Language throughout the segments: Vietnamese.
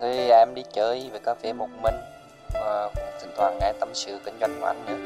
Thì em đi chơi về cà phê một mình và cũng thỉnh thoảng nghe tâm sự kinh doanh của anh nữa.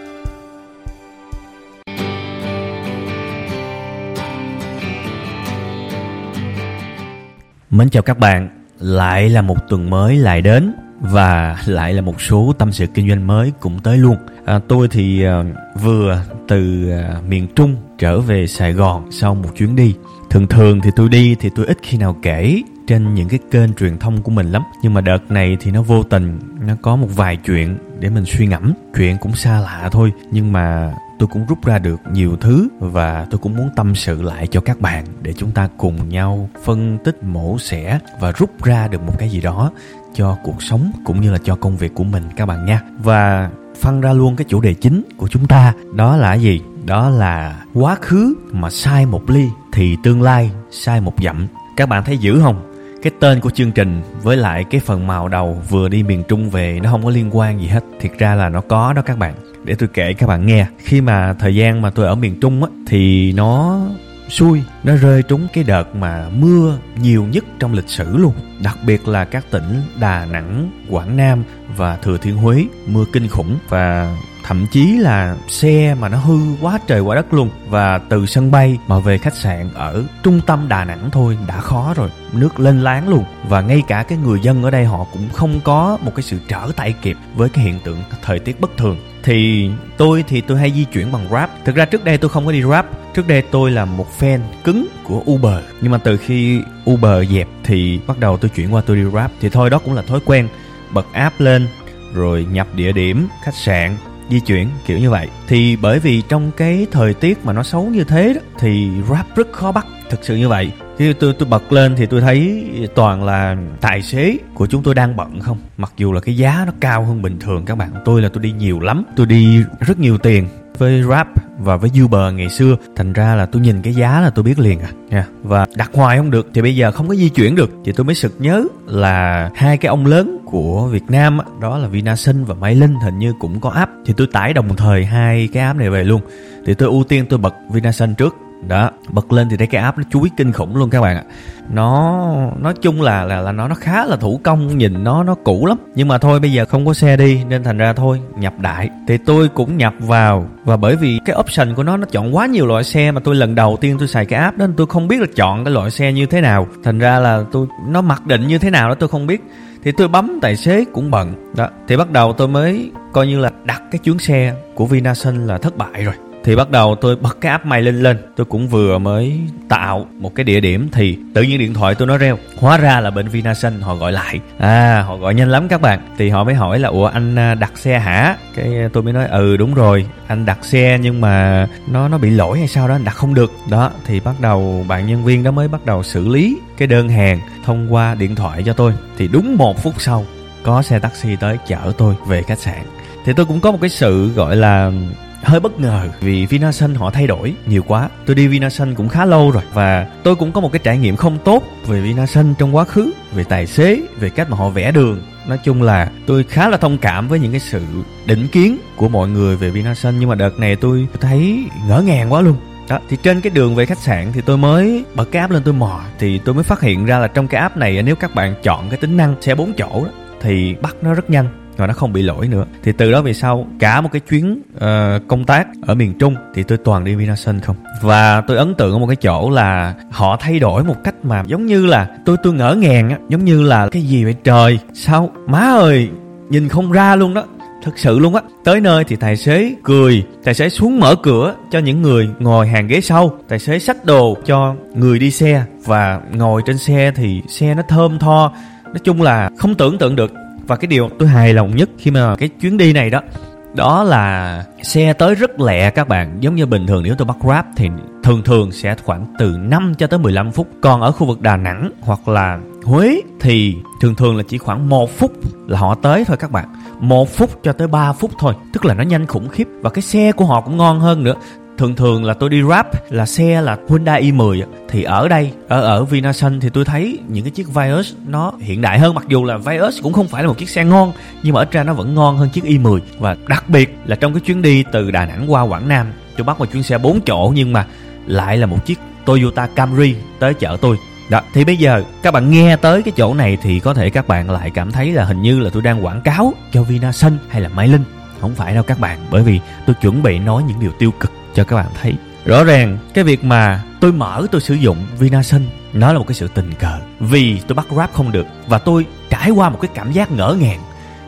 Mến chào các bạn, lại là một tuần mới lại đến và lại là một số tâm sự kinh doanh mới cũng tới luôn. À, tôi thì à, vừa từ à, miền Trung trở về Sài Gòn sau một chuyến đi. Thường thường thì tôi đi thì tôi ít khi nào kể trên những cái kênh truyền thông của mình lắm. Nhưng mà đợt này thì nó vô tình, nó có một vài chuyện để mình suy ngẫm. Chuyện cũng xa lạ thôi, nhưng mà tôi cũng rút ra được nhiều thứ và tôi cũng muốn tâm sự lại cho các bạn để chúng ta cùng nhau phân tích, mổ xẻ và rút ra được một cái gì đó cho cuộc sống cũng như là cho công việc của mình các bạn nha. Và phân ra luôn cái chủ đề chính của chúng ta, đó là gì? Đó là quá khứ mà sai một ly thì tương lai sai một dặm. Các bạn thấy dữ không? Cái tên của chương trình với lại cái phần màu đầu vừa đi miền trung về nó không có liên quan gì hết. Thiệt ra là nó có đó các bạn. Để tôi kể các bạn nghe. Khi mà thời gian mà tôi ở miền trung á, thì nó xui, nó rơi trúng cái đợt mà mưa nhiều nhất trong lịch sử luôn. Đặc biệt là các tỉnh đà nẵng, quảng nam và thừa thiên huế, mưa kinh khủng. Và thậm chí là xe mà nó hư quá trời quá đất luôn. Và từ sân bay mà về khách sạn ở trung tâm đà nẵng thôi, đã khó rồi. Nước lên láng luôn. Và ngay cả cái người dân ở đây họ cũng không có một cái sự trở tay kịp với cái hiện tượng thời tiết bất thường. Thì tôi thì tôi hay di chuyển bằng grab. Thực ra trước đây tôi không có đi grab. Trước đây tôi là một fan cứng của uber. Nhưng mà từ khi uber dẹp thì bắt đầu tôi chuyển qua tôi đi grab. Thì thôi, đó cũng là thói quen. Bật app lên, rồi nhập địa điểm, khách sạn di chuyển kiểu như vậy. Thì bởi vì trong cái thời tiết mà nó xấu như thế đó, thì rap rất khó bắt, thực sự như vậy. Khi tôi tôi bật lên thì tôi thấy toàn là tài xế của chúng tôi đang bận không? Mặc dù là cái giá nó cao hơn bình thường các bạn. Tôi là tôi đi nhiều lắm, tôi đi rất nhiều tiền với rap và với Uber ngày xưa. Thành ra là tôi nhìn cái giá là tôi biết liền à. Nha. Và đặt hoài không được. Thì bây giờ không có di chuyển được. Thì tôi mới sực nhớ là hai cái ông lớn của Việt Nam đó là Vinasun và máy Linh hình như cũng có app. Thì tôi tải đồng thời hai cái app này về luôn. Thì tôi ưu tiên tôi bật Vinasun trước đó, bật lên thì thấy cái app nó chuối kinh khủng luôn các bạn ạ. Nó, nói chung là là là nó nó khá là thủ công, nhìn nó nó cũ lắm. Nhưng mà thôi, bây giờ không có xe đi, nên thành ra thôi, nhập đại. Thì tôi cũng nhập vào. Và bởi vì cái option của nó nó chọn quá nhiều loại xe mà tôi lần đầu tiên tôi xài cái app đó, nên tôi không biết là chọn cái loại xe như thế nào. Thành ra là tôi, nó mặc định như thế nào đó tôi không biết. Thì tôi bấm tài xế cũng bận. Đó, thì bắt đầu tôi mới coi như là đặt cái chuyến xe của Vinasun là thất bại rồi thì bắt đầu tôi bật cái app mày lên. Lên tôi cũng vừa mới tạo một cái địa điểm thì tự nhiên điện thoại tôi nó reo. Hóa ra là bệnh vinasun họ gọi lại. À họ gọi nhanh lắm các bạn. Thì họ mới hỏi là, ủa, anh à, đặt xe hả? Cái tôi mới nói ừ đúng rồi, anh đặt xe nhưng mà nó nó bị lỗi hay sao đó, anh đặt không được. Đó, thì bắt đầu bạn nhân viên đó mới bắt đầu xử lý cái đơn hàng thông qua điện thoại cho tôi. Thì đúng một phút sau, có xe taxi tới chở tôi về khách sạn. Thì tôi cũng có một cái sự gọi là hơi bất ngờ vì Vinasun họ thay đổi nhiều quá. Tôi đi Vinasun cũng khá lâu rồi và tôi cũng có một cái trải nghiệm không tốt về Vinasun trong quá khứ, về tài xế, về cách mà họ vẽ đường. Nói chung là tôi khá là thông cảm với những cái sự định kiến của mọi người về Vinasun nhưng mà đợt này tôi thấy ngỡ ngàng quá luôn. Đó, thì trên cái đường về khách sạn thì tôi mới bật cái app lên tôi mò thì tôi mới phát hiện ra là trong cái app này nếu các bạn chọn cái tính năng xe 4 chỗ đó thì bắt nó rất nhanh và nó không bị lỗi nữa. Thì từ đó về sau cả một cái chuyến uh, công tác ở miền trung thì tôi toàn đi vinasun không. Và tôi ấn tượng ở một cái chỗ là họ thay đổi một cách mà giống như là tôi tôi ngỡ ngàng á giống như là cái gì vậy trời? Sao? Má ơi! Nhìn không ra luôn đó. Thật sự luôn á. Tới nơi thì tài xế cười tài xế xuống mở cửa cho những người ngồi hàng ghế sau. Tài xế xách đồ cho người đi xe và ngồi trên xe thì xe nó thơm tho. Nói chung là không tưởng tượng được và cái điều tôi hài lòng nhất khi mà cái chuyến đi này đó đó là xe tới rất lẹ các bạn. Giống như bình thường nếu tôi bắt grab thì thường thường sẽ khoảng từ 5 cho tới 15 phút. Còn ở khu vực Đà Nẵng hoặc là Huế thì thường thường là chỉ khoảng một phút là họ tới thôi các bạn. Một phút cho tới 3 phút thôi. Tức là nó nhanh khủng khiếp. Và cái xe của họ cũng ngon hơn nữa thường thường là tôi đi rap là xe là Hyundai i10 thì ở đây ở ở Vinasun thì tôi thấy những cái chiếc Vios nó hiện đại hơn. Mặc dù là Vios cũng không phải là một chiếc xe ngon nhưng mà ít ra nó vẫn ngon hơn chiếc i10 và đặc biệt là trong cái chuyến đi từ Đà Nẵng qua Quảng Nam tôi bắt một chuyến xe 4 chỗ nhưng mà lại là một chiếc Toyota Camry tới chở tôi. Đó, thì bây giờ các bạn nghe tới cái chỗ này thì có thể các bạn lại cảm thấy là hình như là tôi đang quảng cáo cho Vinasun hay là Mai Linh. Không phải đâu các bạn, bởi vì tôi chuẩn bị nói những điều tiêu cực cho các bạn thấy. Rõ ràng cái việc mà tôi mở tôi sử dụng Vinasun nó là một cái sự tình cờ. Vì tôi bắt Grab không được và tôi trải qua một cái cảm giác ngỡ ngàng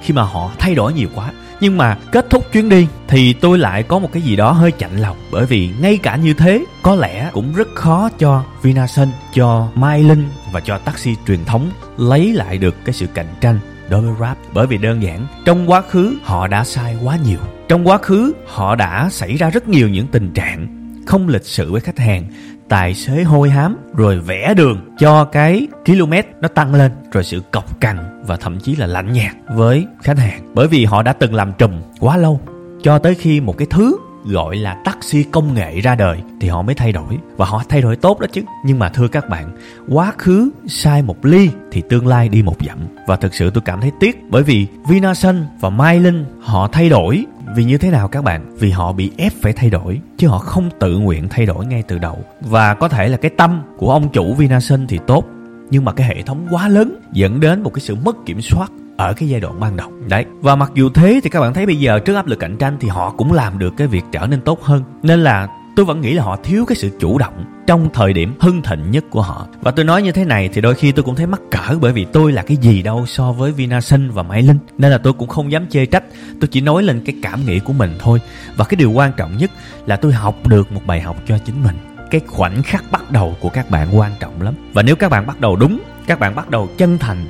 khi mà họ thay đổi nhiều quá. Nhưng mà kết thúc chuyến đi thì tôi lại có một cái gì đó hơi chạnh lòng bởi vì ngay cả như thế có lẽ cũng rất khó cho Vinasun, cho Mai Linh và cho taxi truyền thống lấy lại được cái sự cạnh tranh đối với Grab. Bởi vì đơn giản trong quá khứ họ đã sai quá nhiều trong quá khứ, họ đã xảy ra rất nhiều những tình trạng không lịch sự với khách hàng, tài xế hôi hám, rồi vẽ đường cho cái km nó tăng lên, rồi sự cọc cằn và thậm chí là lạnh nhạt với khách hàng. Bởi vì họ đã từng làm trùm quá lâu, cho tới khi một cái thứ gọi là taxi công nghệ ra đời thì họ mới thay đổi. Và họ thay đổi tốt đó chứ. Nhưng mà thưa các bạn, quá khứ sai một ly thì tương lai đi một dặm. Và thực sự tôi cảm thấy tiếc bởi vì Vinasun và Mai Linh họ thay đổi vì như thế nào các bạn? Vì họ bị ép phải thay đổi, chứ họ không tự nguyện thay đổi ngay từ đầu. Và có thể là cái tâm của ông chủ Vinasun thì tốt, nhưng mà cái hệ thống quá lớn dẫn đến một cái sự mất kiểm soát ở cái giai đoạn ban đầu. Đấy. Và mặc dù thế thì các bạn thấy bây giờ trước áp lực cạnh tranh thì họ cũng làm được cái việc trở nên tốt hơn. Nên là tôi vẫn nghĩ là họ thiếu cái sự chủ động trong thời điểm hưng thịnh nhất của họ. Và tôi nói như thế này thì đôi khi tôi cũng thấy mắc cỡ bởi vì tôi là cái gì đâu so với Vinasun và Mai Linh. Nên là tôi cũng không dám chê trách. Tôi chỉ nói lên cái cảm nghĩ của mình thôi. Và cái điều quan trọng nhất là tôi học được một bài học cho chính mình. Cái khoảnh khắc bắt đầu của các bạn quan trọng lắm. Và nếu các bạn bắt đầu đúng, các bạn bắt đầu chân thành,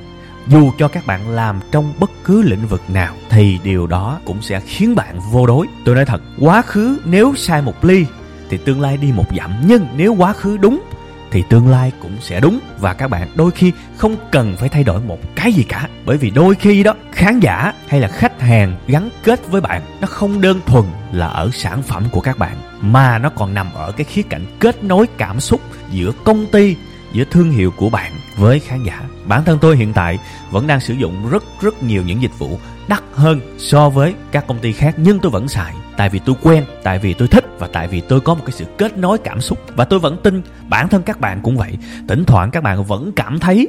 dù cho các bạn làm trong bất cứ lĩnh vực nào, thì điều đó cũng sẽ khiến bạn vô đối. Tôi nói thật, quá khứ nếu sai một ly thì tương lai đi một dặm. Nhưng nếu quá khứ đúng, thì tương lai cũng sẽ đúng. Và các bạn, đôi khi không cần phải thay đổi một cái gì cả. Bởi vì đôi khi đó, khán giả hay là khách hàng gắn kết với bạn, nó không đơn thuần là ở sản phẩm của các bạn, mà nó còn nằm ở cái khía cạnh kết nối cảm xúc giữa công ty giữa thương hiệu của bạn với khán giả. Bản thân tôi hiện tại vẫn đang sử dụng rất rất nhiều những dịch vụ đắt hơn so với các công ty khác nhưng tôi vẫn xài tại vì tôi quen, tại vì tôi thích và tại vì tôi có một cái sự kết nối cảm xúc và tôi vẫn tin bản thân các bạn cũng vậy. Thỉnh thoảng các bạn vẫn cảm thấy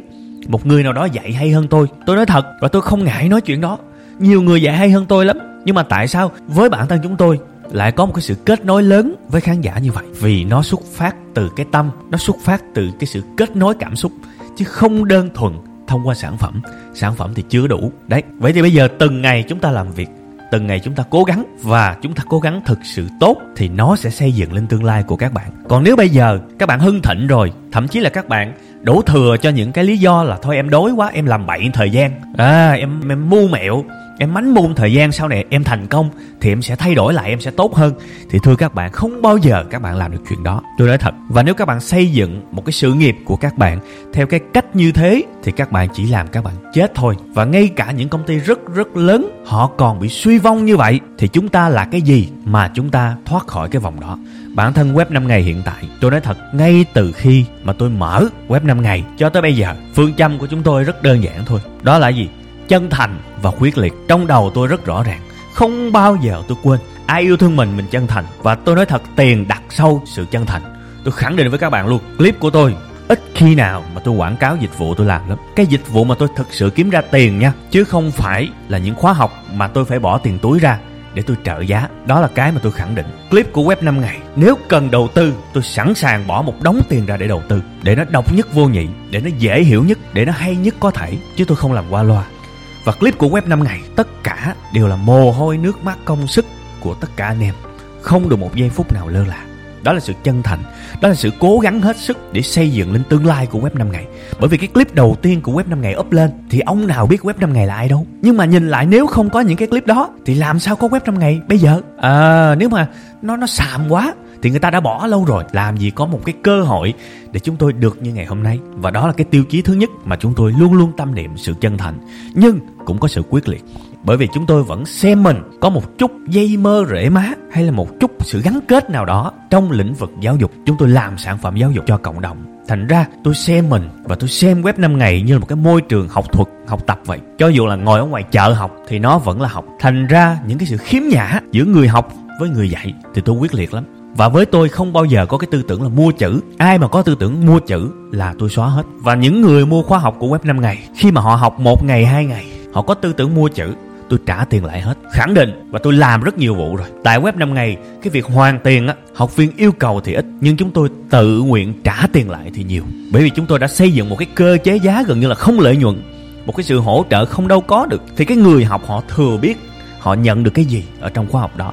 một người nào đó dạy hay hơn tôi. Tôi nói thật và tôi không ngại nói chuyện đó. Nhiều người dạy hay hơn tôi lắm nhưng mà tại sao với bản thân chúng tôi lại có một cái sự kết nối lớn với khán giả như vậy. Vì nó xuất phát từ cái tâm, nó xuất phát từ cái sự kết nối cảm xúc, chứ không đơn thuần thông qua sản phẩm. Sản phẩm thì chưa đủ. Đấy, vậy thì bây giờ từng ngày chúng ta làm việc, từng ngày chúng ta cố gắng và chúng ta cố gắng thực sự tốt thì nó sẽ xây dựng lên tương lai của các bạn. Còn nếu bây giờ các bạn hưng thịnh rồi, thậm chí là các bạn đổ thừa cho những cái lý do là thôi em đói quá, em làm bậy thời gian. À em em mưu mẹo em mánh môn thời gian sau này em thành công thì em sẽ thay đổi lại, em sẽ tốt hơn. Thì thưa các bạn, không bao giờ các bạn làm được chuyện đó. Tôi nói thật. Và nếu các bạn xây dựng một cái sự nghiệp của các bạn theo cái cách như thế thì các bạn chỉ làm các bạn chết thôi. Và ngay cả những công ty rất rất lớn, họ còn bị suy vong như vậy thì chúng ta là cái gì mà chúng ta thoát khỏi cái vòng đó? Bản thân web 5 ngày hiện tại, tôi nói thật, ngay từ khi mà tôi mở web 5 ngày cho tới bây giờ, phương châm của chúng tôi rất đơn giản thôi. Đó là gì? Chân thành và quyết liệt. Trong đầu tôi rất rõ ràng, không bao giờ tôi quên ai yêu thương mình mình chân thành. Và tôi nói thật, tiền đặt sâu sự chân thành. Tôi khẳng định với các bạn luôn, clip của tôi, ít khi nào mà tôi quảng cáo dịch vụ tôi làm lắm. Cái dịch vụ mà tôi thực sự kiếm ra tiền nha, chứ không phải là những khóa học mà tôi phải bỏ tiền túi ra để tôi trợ giá. Đó là cái mà tôi khẳng định. Clip của web 5 ngày, nếu cần đầu tư, tôi sẵn sàng bỏ một đống tiền ra để đầu tư, để nó độc nhất vô nhị, để nó dễ hiểu nhất, để nó hay nhất có thể, chứ tôi không làm qua loa và clip của web 5 ngày, tất cả đều là mồ hôi nước mắt công sức của tất cả anh em. Không được một giây phút nào lơ là. Đó là sự chân thành, đó là sự cố gắng hết sức để xây dựng lên tương lai của web 5 ngày. Bởi vì cái clip đầu tiên của web 5 ngày up lên, thì ông nào biết web 5 ngày là ai đâu. Nhưng mà nhìn lại, nếu không có những cái clip đó, thì làm sao có web 5 ngày bây giờ? À nếu mà nó nó xàm quá thì người ta đã bỏ lâu rồi. Làm gì có một cái cơ hội để chúng tôi được như ngày hôm nay. Và đó là cái tiêu chí thứ nhất mà chúng tôi luôn luôn tâm niệm sự chân thành. Nhưng cũng có sự quyết liệt. Bởi vì chúng tôi vẫn xem mình có một chút dây mơ rễ má hay là một chút sự gắn kết nào đó trong lĩnh vực giáo dục. Chúng tôi làm sản phẩm giáo dục cho cộng đồng. Thành ra tôi xem mình và tôi xem web 5 ngày như là một cái môi trường học thuật, học tập vậy. Cho dù là ngồi ở ngoài chợ học thì nó vẫn là học. Thành ra những cái sự khiếm nhã giữa người học với người dạy thì tôi quyết liệt lắm và với tôi không bao giờ có cái tư tưởng là mua chữ. Ai mà có tư tưởng mua chữ là tôi xóa hết. Và những người mua khóa học của web 5 ngày, khi mà họ học một ngày, hai ngày, họ có tư tưởng mua chữ, tôi trả tiền lại hết. Khẳng định và tôi làm rất nhiều vụ rồi. Tại web 5 ngày, cái việc hoàn tiền á, học viên yêu cầu thì ít, nhưng chúng tôi tự nguyện trả tiền lại thì nhiều. Bởi vì chúng tôi đã xây dựng một cái cơ chế giá gần như là không lợi nhuận, một cái sự hỗ trợ không đâu có được. Thì cái người học họ thừa biết họ nhận được cái gì ở trong khóa học đó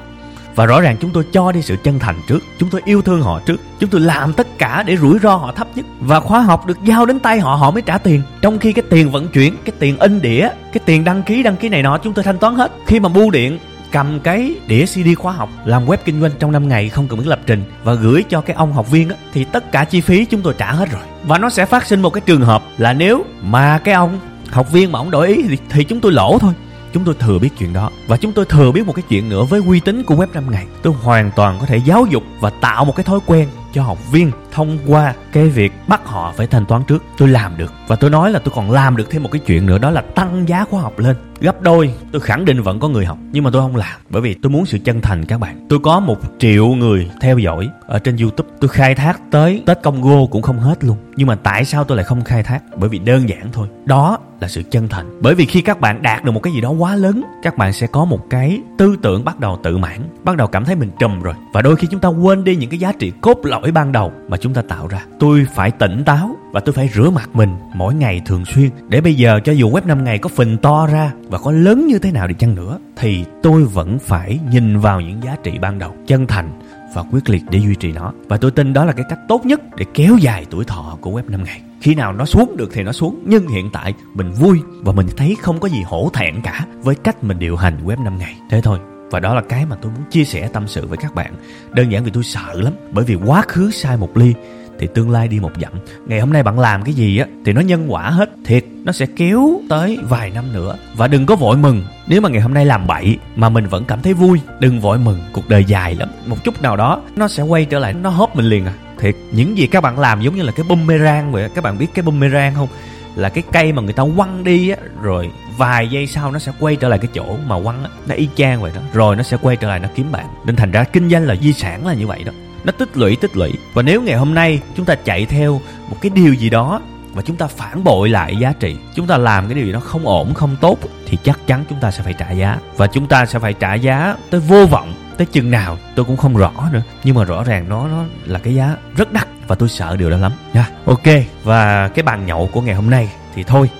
và rõ ràng chúng tôi cho đi sự chân thành trước chúng tôi yêu thương họ trước chúng tôi làm tất cả để rủi ro họ thấp nhất. Và khóa học được giao đến tay họ họ mới trả tiền. Trong khi cái tiền vận chuyển cái tiền in đĩa cái tiền đăng ký đăng ký này nọ chúng tôi thanh toán hết. Khi mà bưu điện cầm cái đĩa CD khóa học làm web kinh doanh trong 5 ngày không cần biết lập trình và gửi cho cái ông học viên á, thì tất cả chi phí chúng tôi trả hết rồi. Và nó sẽ phát sinh một cái trường hợp là nếu mà cái ông học viên mà ông đổi ý thì, thì chúng tôi lỗ thôi chúng tôi thừa biết chuyện đó. Và chúng tôi thừa biết một cái chuyện nữa với uy tín của web 5 ngày. Tôi hoàn toàn có thể giáo dục và tạo một cái thói quen cho học viên thông qua cái việc bắt họ phải thanh toán trước, tôi làm được. Và tôi nói là tôi còn làm được thêm một cái chuyện nữa, đó là tăng giá khóa học lên. Gấp đôi, tôi khẳng định vẫn có người học, nhưng mà tôi không làm, bởi vì tôi muốn sự chân thành các bạn. Tôi có một triệu người theo dõi ở trên youtube. Tôi khai thác tới tết congo cũng không hết luôn. Nhưng mà tại sao tôi lại không khai thác? Bởi vì đơn giản thôi. Đó là sự chân thành. Bởi vì khi các bạn đạt được một cái gì đó quá lớn, các bạn sẽ có một cái tư tưởng bắt đầu tự mãn, bắt đầu cảm thấy mình trùm rồi. Và đôi khi chúng ta quên đi những cái giá trị cốt lõi ban đầu mà chúng ta tạo ra. Tôi phải tỉnh táo và tôi phải rửa mặt mình mỗi ngày thường xuyên. Để bây giờ cho dù web 5 ngày có phình to ra và có lớn như thế nào đi chăng nữa, thì tôi vẫn phải nhìn vào những giá trị ban đầu, chân thành và quyết liệt để duy trì nó. Và tôi tin đó là cái cách tốt nhất để kéo dài tuổi thọ của web 5 ngày. Khi nào nó xuống được thì nó xuống, nhưng hiện tại mình vui và mình thấy không có gì hổ thẹn cả với cách mình điều hành web 5 ngày. Thế thôi và đó là cái mà tôi muốn chia sẻ tâm sự với các bạn. Đơn giản vì tôi sợ lắm, bởi vì quá khứ sai một ly, thì tương lai đi một dặm. Ngày hôm nay bạn làm cái gì á, thì nó nhân quả hết. Thiệt, nó sẽ kéo tới vài năm nữa. Và đừng có vội mừng, nếu mà ngày hôm nay làm bậy mà mình vẫn cảm thấy vui, đừng vội mừng, cuộc đời dài lắm. Một chút nào đó, nó sẽ quay trở lại, nó hốt mình liền à. Thiệt, những gì các bạn làm giống như là cái boomerang vậy các bạn biết cái boomerang không? Là cái cây mà người ta quăng đi á, rồi vài giây sau nó sẽ quay trở lại cái chỗ mà quăng á, nó y chang vậy đó. Rồi nó sẽ quay trở lại nó kiếm bạn. Nên thành ra kinh doanh là di sản là như vậy đó. Nó tích lũy tích lũy. Và nếu ngày hôm nay chúng ta chạy theo một cái điều gì đó và chúng ta phản bội lại giá trị, chúng ta làm cái điều gì đó không ổn, không tốt, thì chắc chắn chúng ta sẽ phải trả giá. Và chúng ta sẽ phải trả giá tới vô vọng tới chừng nào tôi cũng không rõ nữa, nhưng mà rõ ràng nó nó là cái giá rất đắt và tôi sợ điều đó lắm. Nha. Ok, và cái bàn nhậu của ngày hôm nay thì thôi,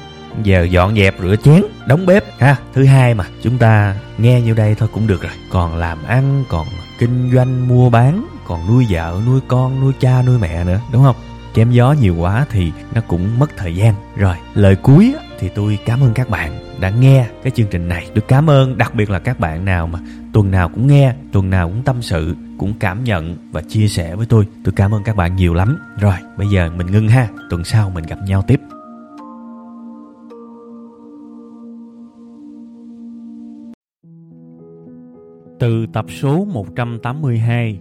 giờ dọn dẹp rửa chén, đóng bếp ha. Thứ hai mà, chúng ta nghe như đây thôi cũng được rồi. Còn làm ăn, còn kinh doanh, mua bán, còn nuôi vợ, nuôi con, nuôi cha, nuôi mẹ nữa, đúng không? Chém gió nhiều quá thì nó cũng mất thời gian. Rồi lời cuối thì tôi cảm ơn các bạn đã nghe cái chương trình này. Tôi cảm ơn đặc biệt là các bạn nào mà tuần nào cũng nghe tuần nào cũng tâm sự cũng cảm nhận và chia sẻ với tôi. Tôi cảm ơn các bạn nhiều lắm. Rồi bây giờ mình ngưng ha. Tuần sau mình gặp nhau tiếp. Từ tập số 182,